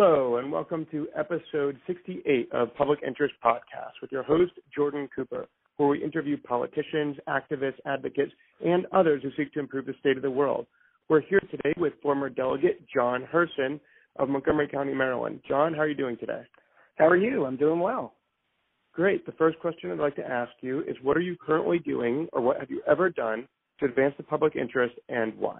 Hello, and welcome to episode 68 of Public Interest Podcast with your host, Jordan Cooper, where we interview politicians, activists, advocates, and others who seek to improve the state of the world. We're here today with former delegate John Hurson of Montgomery County, Maryland. John, how are you doing today? How are you? I'm doing well. Great. The first question I'd like to ask you is what are you currently doing or what have you ever done to advance the public interest and why?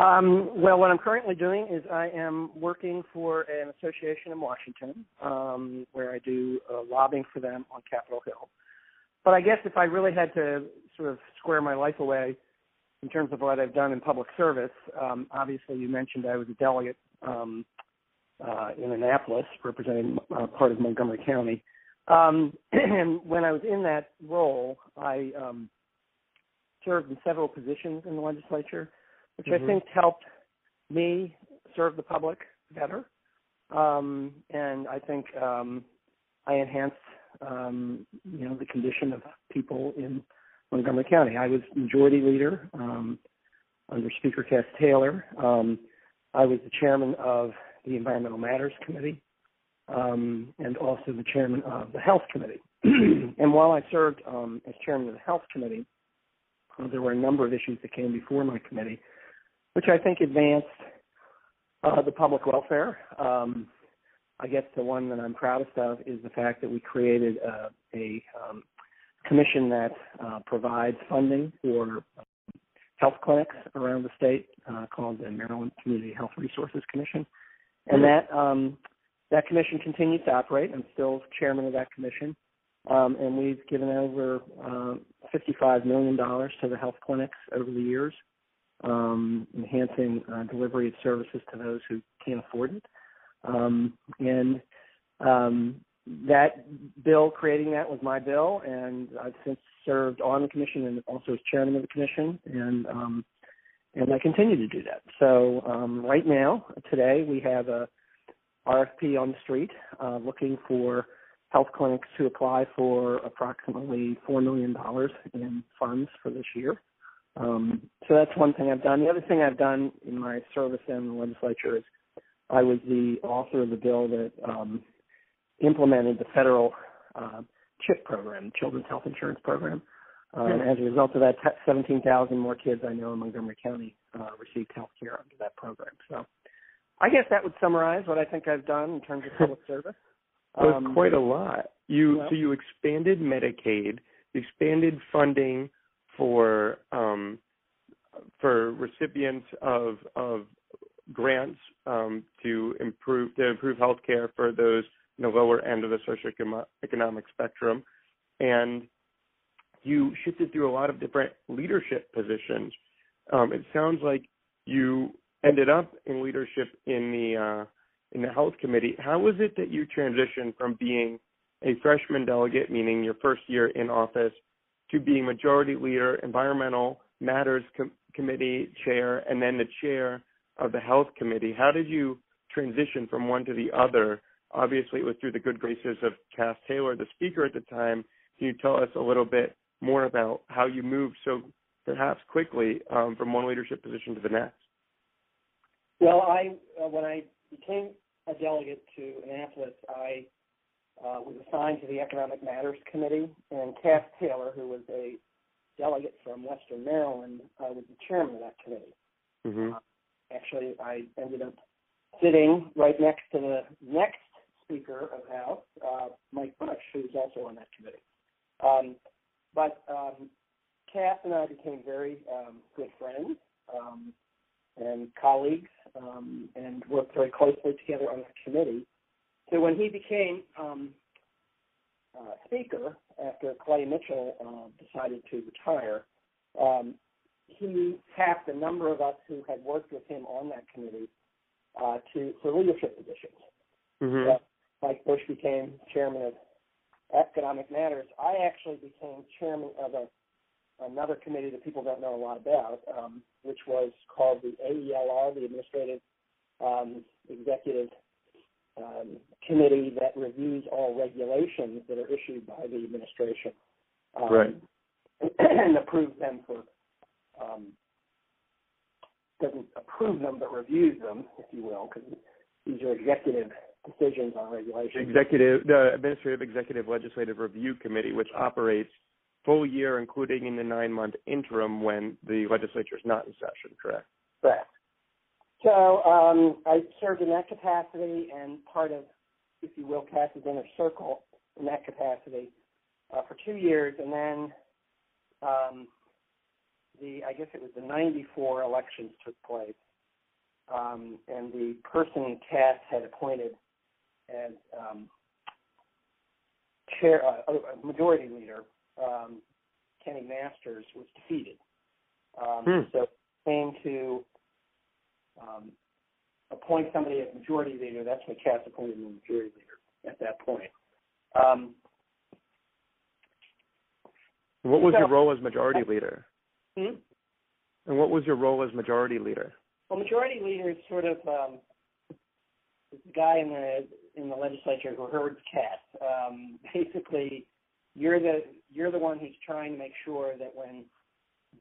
Um, well, what I'm currently doing is I am working for an association in Washington um, where I do uh, lobbying for them on Capitol Hill. But I guess if I really had to sort of square my life away in terms of what I've done in public service, um, obviously you mentioned I was a delegate um, uh, in Annapolis representing uh, part of Montgomery County. Um, and when I was in that role, I um, served in several positions in the legislature which mm-hmm. I think helped me serve the public better. Um, and I think um, I enhanced, um, you know, the condition of people in Montgomery County. I was majority leader um, under Speaker Cas Taylor. Um, I was the chairman of the Environmental Matters Committee um, and also the chairman of the Health Committee. and while I served um, as chairman of the Health Committee, uh, there were a number of issues that came before my committee which I think advanced uh, the public welfare. Um, I guess the one that I'm proudest of is the fact that we created uh, a um, commission that uh, provides funding for health clinics around the state uh, called the Maryland Community Health Resources Commission, and that um, that commission continues to operate. I'm still chairman of that commission, um, and we've given over uh, 55 million dollars to the health clinics over the years um, enhancing uh, delivery of services to those who can't afford it. Um, and um, that bill, creating that, was my bill, and I've since served on the commission and also as chairman of the commission, and um, and I continue to do that. So um, right now, today, we have a RFP on the street uh, looking for health clinics to apply for approximately $4 million in funds for this year. Um, so that's one thing I've done. The other thing I've done in my service in the legislature is I was the author of the bill that um, implemented the federal uh, CHIP program, Children's Health Insurance Program. Uh, and as a result of that, 17,000 more kids I know in Montgomery County uh, received health care under that program. So I guess that would summarize what I think I've done in terms of public service. Um, quite a lot. You well, so you expanded Medicaid, expanded funding for um, for recipients of of grants um, to improve to improve healthcare for those in the lower end of the socioeconomic spectrum, and you shifted through a lot of different leadership positions. Um, it sounds like you ended up in leadership in the uh, in the health committee. How was it that you transitioned from being a freshman delegate, meaning your first year in office, to being majority leader, environmental matters com- committee chair, and then the chair of the health committee. How did you transition from one to the other? Obviously, it was through the good graces of Cas Taylor, the speaker at the time. Can you tell us a little bit more about how you moved so perhaps quickly um, from one leadership position to the next? Well, I uh, when I became a delegate to Annapolis, I uh, was assigned to the Economic Matters Committee, and Cas Taylor, who was a delegate from Western Maryland, uh, was the chairman of that committee. Mm-hmm. Uh, actually, I ended up sitting right next to the next Speaker of the House, uh, Mike Busch, who was also on that committee. Um, but um, Cas and I became very um, good friends um, and colleagues, um, and worked very closely together on that committee. So when he became um, uh, Speaker after Clay Mitchell uh, decided to retire, um, he tapped a number of us who had worked with him on that committee uh, to for leadership positions. Mm-hmm. Uh, Mike Busch became chairman of Economic Matters. I actually became chairman of a another committee that people don't know a lot about, um, which was called the AELR, the Administrative um, Executive um, committee that reviews all regulations that are issued by the administration. Um, right. And approves them for, um, doesn't approve them, but reviews them, if you will, because these are executive decisions on regulation. Executive, the Administrative Executive Legislative Review Committee, which operates full year, including in the nine month interim when the legislature is not in session, correct? Correct. So um, I served in that capacity and part of, if you will, Cas's inner circle in that capacity uh, for two years, and then um, the I guess it was the '94 elections took place, um, and the person Cas had appointed as um, chair, uh, majority leader, um, Kenny Masters, was defeated. Um, hmm. So came to um, appoint somebody as majority leader. That's when Cas appointed the majority leader at that point. Um, what was so, your role as majority leader? Hmm? And what was your role as majority leader? Well, majority leader is sort of um, the guy in the in the legislature who herds cats. Um, basically, you're the you're the one who's trying to make sure that when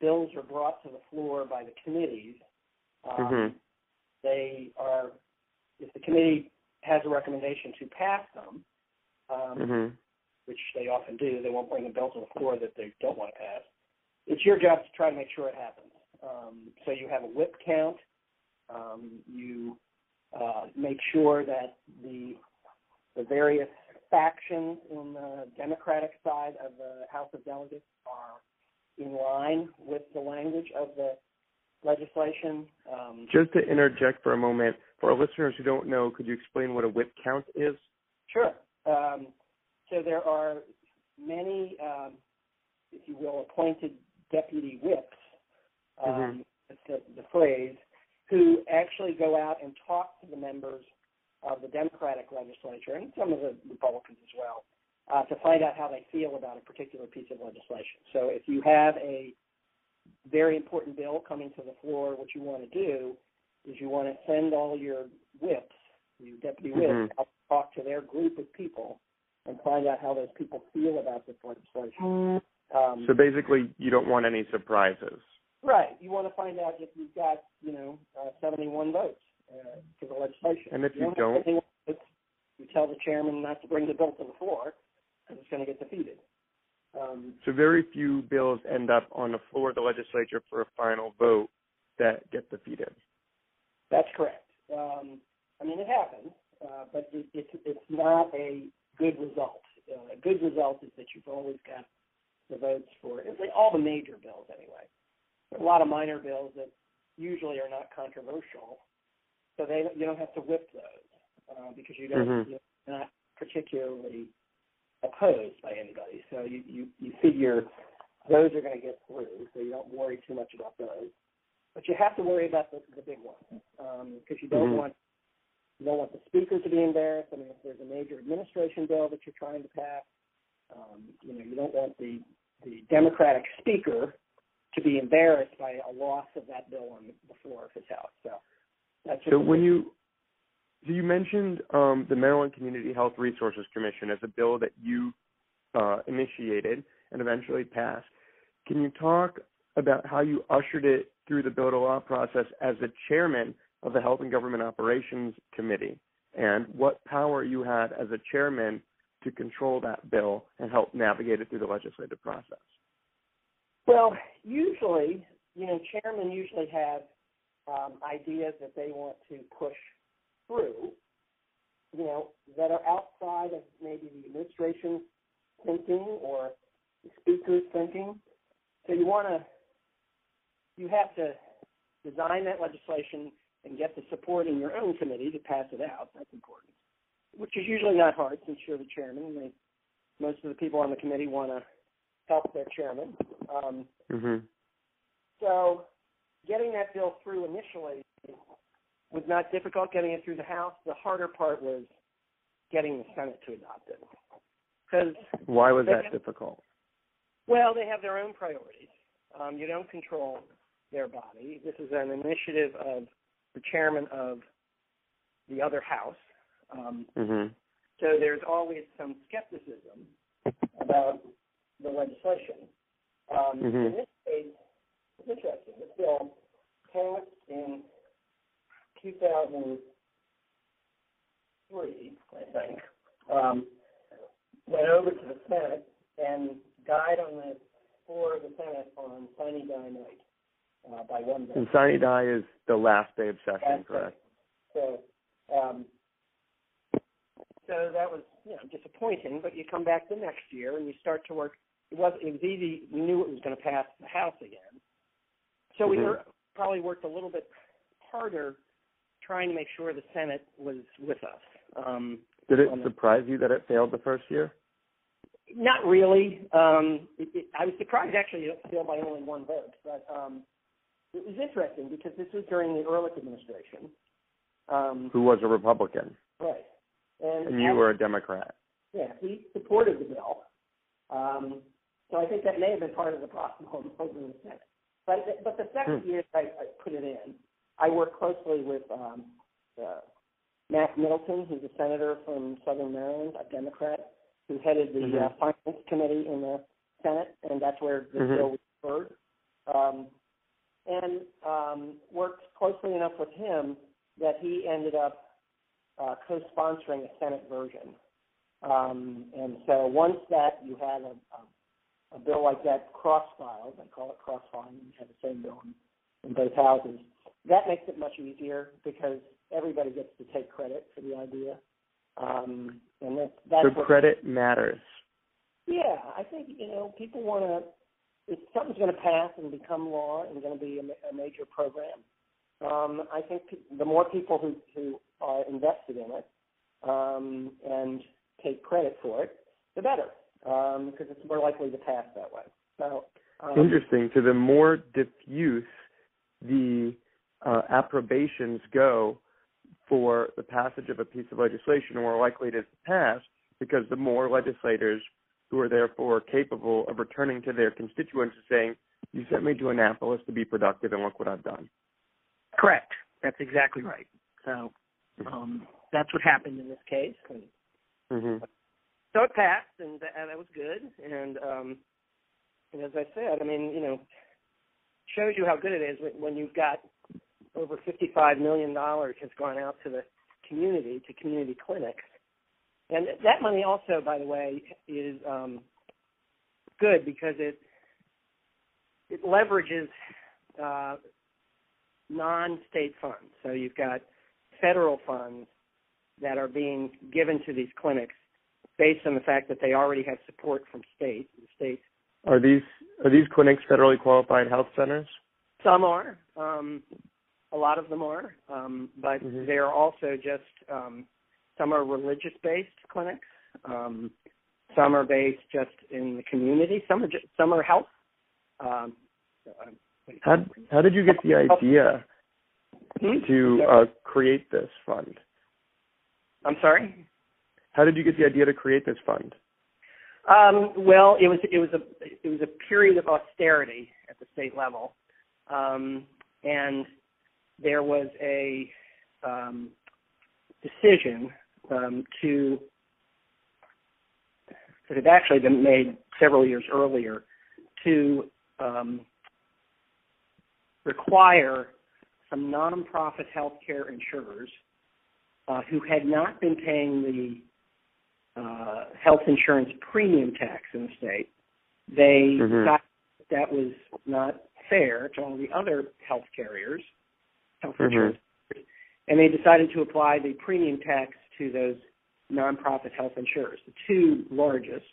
bills are brought to the floor by the committees, um, mm-hmm. They are if the committee has a recommendation to pass them, um, mm-hmm. which they often do, they won't bring a bill to the floor that they don't want to pass. It's your job to try to make sure it happens. Um, so you have a whip count. Um, you uh, make sure that the the various factions in the Democratic side of the House of Delegates are in line with the language of the legislation. Um, Just to interject for a moment, for our listeners who don't know, could you explain what a whip count is? Sure. Um, so there are many, um, if you will, appointed deputy whips. Um, mm-hmm. That's the, the phrase. Who actually go out and talk to the members of the Democratic legislature and some of the Republicans as well uh, to find out how they feel about a particular piece of legislation. So if you have a very important bill coming to the floor, what you want to do is you want to send all your whips, your deputy whips, mm-hmm. out to talk to their group of people and find out how those people feel about this legislation. Um, so basically, you don't want any surprises. Right. You want to find out if you've got, you know, uh, 71 votes uh, for the legislation. And if you, you don't, don't votes, you tell the chairman not to bring the bill to the floor because it's going to get defeated. Um, so very few bills end up on the floor of the legislature for a final vote that get defeated. That's correct. Um, I mean, it happens, uh, but it, it's it's not a good result. Uh, a good result is that you've always got the votes for all the major bills anyway. a lot of minor bills that usually are not controversial, so they you don't have to whip those uh, because you don't mm-hmm. you're not particularly opposed by anybody. So you you, you figure those are going to get through, so you don't worry too much about those. But you have to worry about the, the big ones because um, you don't mm-hmm. want you don't want the speaker to be embarrassed. I mean, if there's a major administration bill that you're trying to pass, um, you know, you don't want the the Democratic speaker to be embarrassed by a loss of that bill on the floor of his house. So that's so when you so you mentioned um, the Maryland Community Health Resources Commission as a bill that you uh, initiated and eventually passed. Can you talk about how you ushered it through the bill to law process as the chairman of the Health and Government Operations Committee and what power you had as a chairman to control that bill and help navigate it through the legislative process? Well, usually, you know, chairmen usually have um, ideas that they want to push through, you know, that are outside of maybe the administration's thinking or the speaker's thinking. So you want to, you have to design that legislation and get the support in your own committee to pass it out. That's important, which is usually not hard since you're the chairman. They, most of the people on the committee want to help their chairman. Um, mm-hmm. So getting that bill through initially was not difficult getting it through the House. The harder part was getting the Senate to adopt it. Because why was that have, difficult? Well, they have their own priorities. Um, you don't control their body. This is an initiative of the chairman of the other house. Um, mm-hmm. So there's always some skepticism about the legislation. Um, mm-hmm. In this case, it's interesting. This bill passed in 2000, three, I think, um, went over to the Senate and died on the floor of the Senate on Sine Die night uh, by one vote. And Sine Die is the last day of session, correct? So, um, so that was you know disappointing. But you come back the next year and you start to work. It was it was easy. We knew it was going to pass the House again. So we Mhm. were, probably worked a little bit harder trying to make sure the Senate was with us. Um, Did it on the- surprise you that it failed the first year? Not really. Um, it, it, I was surprised actually it failed by only one vote, but um, it was interesting because this was during the Ehrlich administration. Um, Who was a Republican, right. And, and you I- were a Democrat. Yeah, he supported the bill. Um, so I think that may have been part of the problem over the Senate. But but the second Hmm. year I, I put it in, I worked closely with um, uh, Mac Middleton, who's a senator from Southern Maryland, a Democrat, who headed the Mhm. uh, Finance Committee in the Senate, and that's where the Mhm. bill was heard. Um, and um, worked closely enough with him that he ended up uh, co-sponsoring a Senate version. Um, and so once that you have a, a, a bill like that cross-filed, they call it cross-filing, you have the same bill in, in both houses, that makes it much easier because everybody gets to take credit for the idea. Um, and that's, that's So credit matters. yeah, I think, you know, people want to, if something's going to pass and become law and going to be a, a major program, um, I think the more people who, who are invested in it um, and take credit for it, the better, um, because it's more likely to pass that way. So, um, Interesting. So the more diffuse the uh, approbations go for the passage of a piece of legislation, the more likely it is to pass, because the more legislators who are therefore capable of returning to their constituents and saying, "You sent me to Annapolis to be productive, and look what I've done." Correct. That's exactly right. So um, that's what happened in this case. And hmm so it passed, and that, that was good. And, um, and as I said, I mean, you know, shows you how good it is when you've got over fifty-five million dollars has gone out to the community to community clinics, and that money also, by the way, is um, good because it it leverages uh, non-state funds. So you've got federal funds that are being given to these clinics based on the fact that they already have support from state. The states, Are these are these clinics federally qualified health centers? some are, um, a lot of them are, um, but Mhm. they are also just um, some are religious-based clinics. Um, some are based just in the community. Some are just, some are health. Um, How how did you get the idea Hmm? to uh, create this fund? I'm sorry. How did you get the idea to create this fund? Um, well, it was it was a it was a period of austerity at the state level, um, and there was a um, decision um, to that had actually been made several years earlier to um, require some nonprofit healthcare insurers uh, who had not been paying the uh, health insurance premium tax in the state. They Mhm. thought that was not fair to all the other health carriers, health Mhm. insurance, and they decided to apply the premium tax to those nonprofit health insurers. The two largest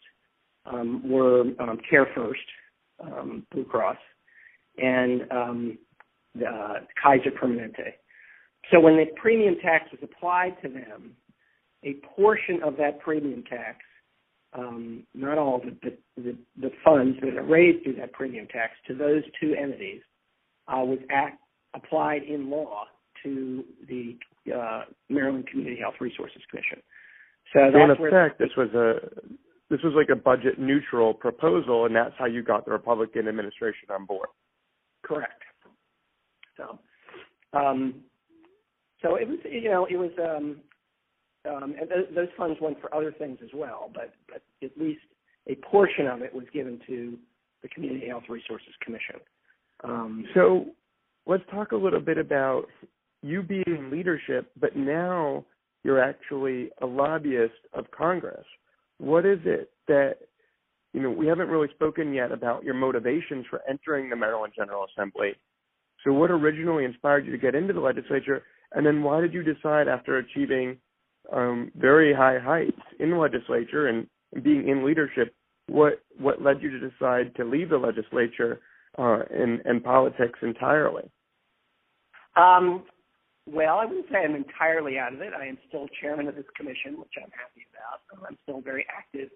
um, were um, CareFirst, um, Blue Cross, and um, the, uh, Kaiser Permanente. So when the premium tax was applied to them, a portion of that premium tax, um, not all of it, but the, the funds that are raised through that premium tax to those two entities uh, was act, applied in law to the uh, Maryland Community Health Resources Commission. So So in effect, this was a this was like a budget neutral proposal, and that's how you got the Republican administration on board. Correct. So, um, so it was, you know, it was, um, um, and th- those funds went for other things as well, but, but at least a portion of it was given to the Community Health Resources Commission. Um, So let's talk a little bit about you being in leadership, but now you're actually a lobbyist of Congress. What is it that you know, we haven't really spoken yet about your motivations for entering the Maryland General Assembly. So, what originally inspired you to get into the legislature, and then why did you decide, after achieving um, very high heights in the legislature and, and, being in leadership, what what led you to decide to leave the legislature uh, and, and politics entirely? Um, well, I wouldn't say I'm entirely out of it. I am still chairman of this commission, which I'm happy about. I'm still very active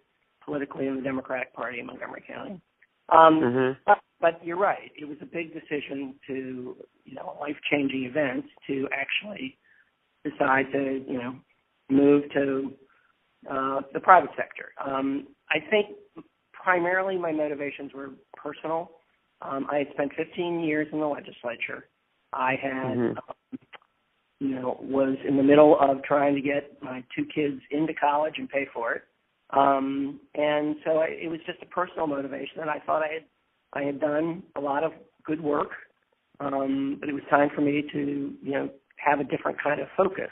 politically in the Democratic Party in Montgomery County. Um, mm-hmm. but, but you're right. It was a big decision to, you know, a life changing event to actually decide to, you know, move to uh, the private sector. Um, I think primarily my motivations were personal. Um, I had spent 15 years in the legislature. I had, mm-hmm. um, you know, was in the middle of trying to get my two kids into college and pay for it. Um, and so I, it was just a personal motivation, and I thought I had I had done a lot of good work, um, but it was time for me to you know have a different kind of focus.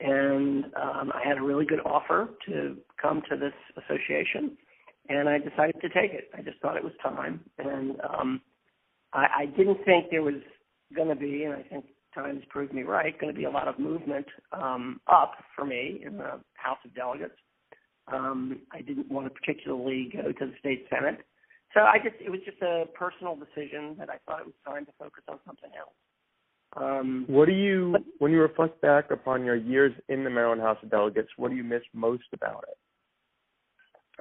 And um, I had a really good offer to come to this association, and I decided to take it. I just thought it was time, and um, I, I didn't think there was going to be, and I think time has proved me right, going to be a lot of movement um, up for me in the House of Delegates. Um, I didn't want to particularly go to the state senate, so I just it was just a personal decision that I thought it was time to focus on something else. Um, what do you, but, when you reflect back upon your years in the Maryland House of Delegates, what do you miss most about it?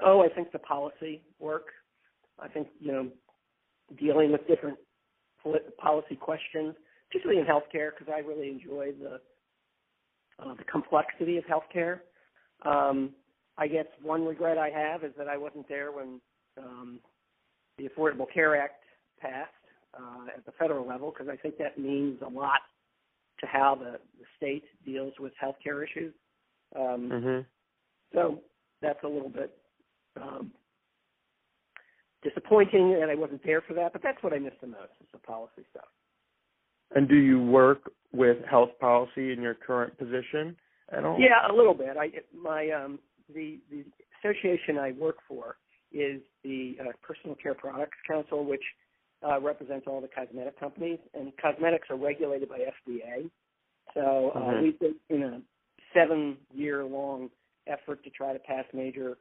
Oh, I think the policy work. I think you know dealing with different policy questions, particularly in healthcare, because I really enjoy the uh, the complexity of healthcare. Um, I guess one regret I have is that I wasn't there when um, the Affordable Care Act passed uh, at the federal level because I think that means a lot to how the, the state deals with healthcare issues. Um, mm-hmm. So that's a little bit um, disappointing that I wasn't there for that, but that's what I miss the most is the policy stuff. And do you work with health policy in your current position at all? Yeah, a little bit. I my um, the the association I work for is the uh, Personal Care Products Council, which uh, represents all the cosmetic companies, and cosmetics are regulated by FDA. So uh, mm-hmm. we've been in a seven-year-long effort to try to pass major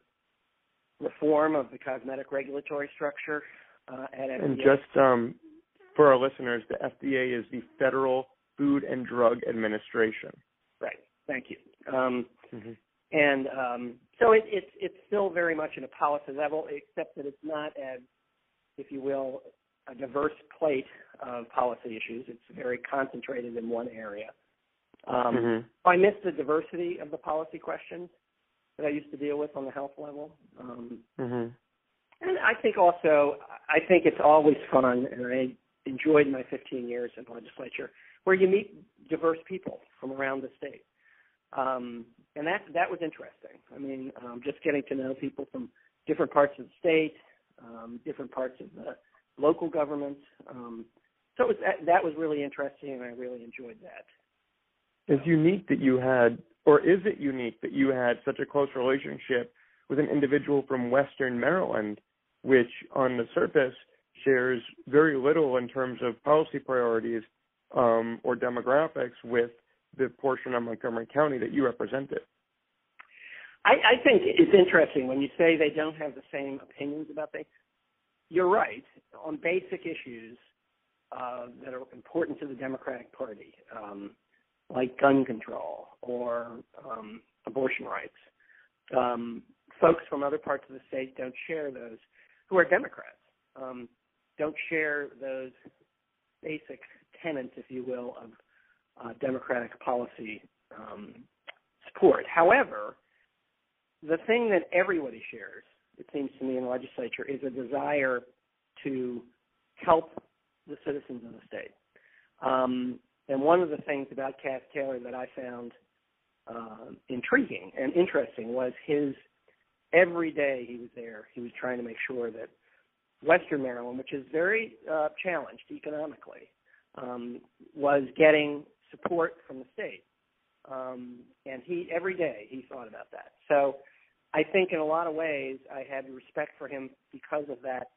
reform of the cosmetic regulatory structure uh, at FDA. And just um, for our listeners, the FDA is the Federal Food and Drug Administration. Right. Thank you. Um, mm-hmm. And um, so it, it's it's still very much in a policy level, except that it's not as, if you will, a diverse plate of policy issues. It's very concentrated in one area. Um, mm-hmm. I missed the diversity of the policy questions that I used to deal with on the health level. Um, mm-hmm. And I think also, I think it's always fun, and I enjoyed my 15 years in the legislature, where you meet diverse people from around the state. Um, and that that was interesting. I mean, um, just getting to know people from different parts of the state, um, different parts of the local government. Um, so it was, that, that was really interesting, and I really enjoyed that. It's unique that you had, or is it unique that you had such a close relationship with an individual from Western Maryland, which on the surface shares very little in terms of policy priorities um, or demographics with the portion of Montgomery County that you represented. I, I think it's interesting when you say they don't have the same opinions about things. You're right on basic issues uh, that are important to the Democratic Party, um, like gun control or um, abortion rights. Um, folks from other parts of the state don't share those, who are Democrats, um, don't share those basic tenets, if you will, of uh, Democratic policy um, support. However, the thing that everybody shares, it seems to me, in the legislature is a desire to help the citizens of the state. Um, and one of the things about Cas Taylor that I found uh, intriguing and interesting was his every day he was there, he was trying to make sure that Western Maryland, which is very uh, challenged economically, um, was getting support from the state. Um, and he every day he thought about that. So I think in a lot of ways I had respect for him because of that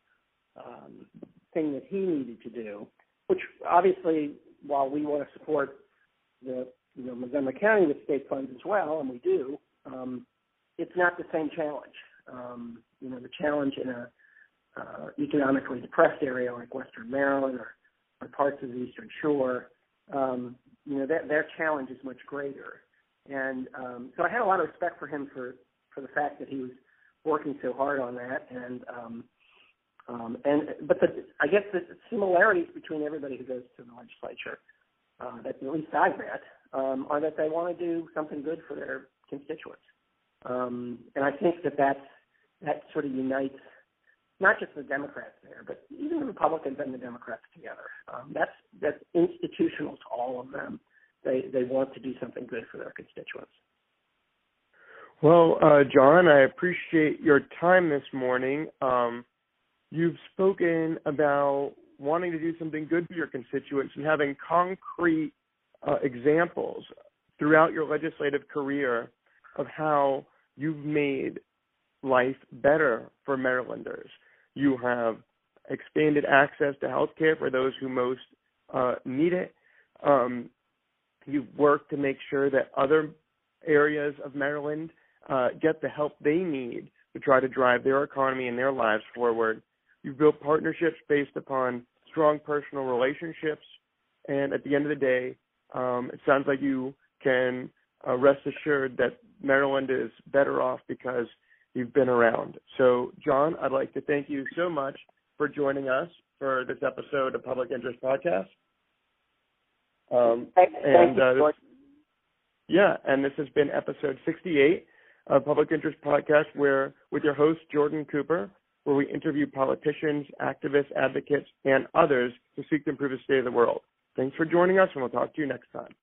um, thing that he needed to do, which obviously while we want to support the you know Montgomery County with state funds as well, and we do, um, it's not the same challenge. Um, you know, the challenge in a uh, economically depressed area like Western Maryland or, or parts of the Eastern Shore, um, you know, that, their challenge is much greater. And um, so I had a lot of respect for him for for the fact that he was working so hard on that. And um, um, and but the, I guess the similarities between everybody who goes to the legislature uh, that at least I've um, are that they want to do something good for their constituents. Um, and I think that that's, that sort of unites not just the Democrats there, but even the Republicans and the Democrats together. Um, that's that's institutional to all of them. They they want to do something good for their constituents. Well, uh, John, I appreciate your time this morning. Um, you've spoken about wanting to do something good for your constituents and having concrete uh, examples throughout your legislative career of how you've made life better for Marylanders. You have expanded access to health care for those who most uh, need it. Um, you've worked to make sure that other areas of Maryland uh, get the help they need to try to drive their economy and their lives forward. You've built partnerships based upon strong personal relationships, and at the end of the day, um, it sounds like you can uh, rest assured that Maryland is better off because you've been around. So, John, I'd like to thank you so much for joining us for this episode of Public Interest Podcast. Um, thank, and, uh, this, yeah, and this has been episode 68 of Public Interest Podcast, where with your host Jordan Cooper, where we interview politicians, activists, advocates, and others to seek to improve the state of the world. Thanks for joining us, and we'll talk to you next time.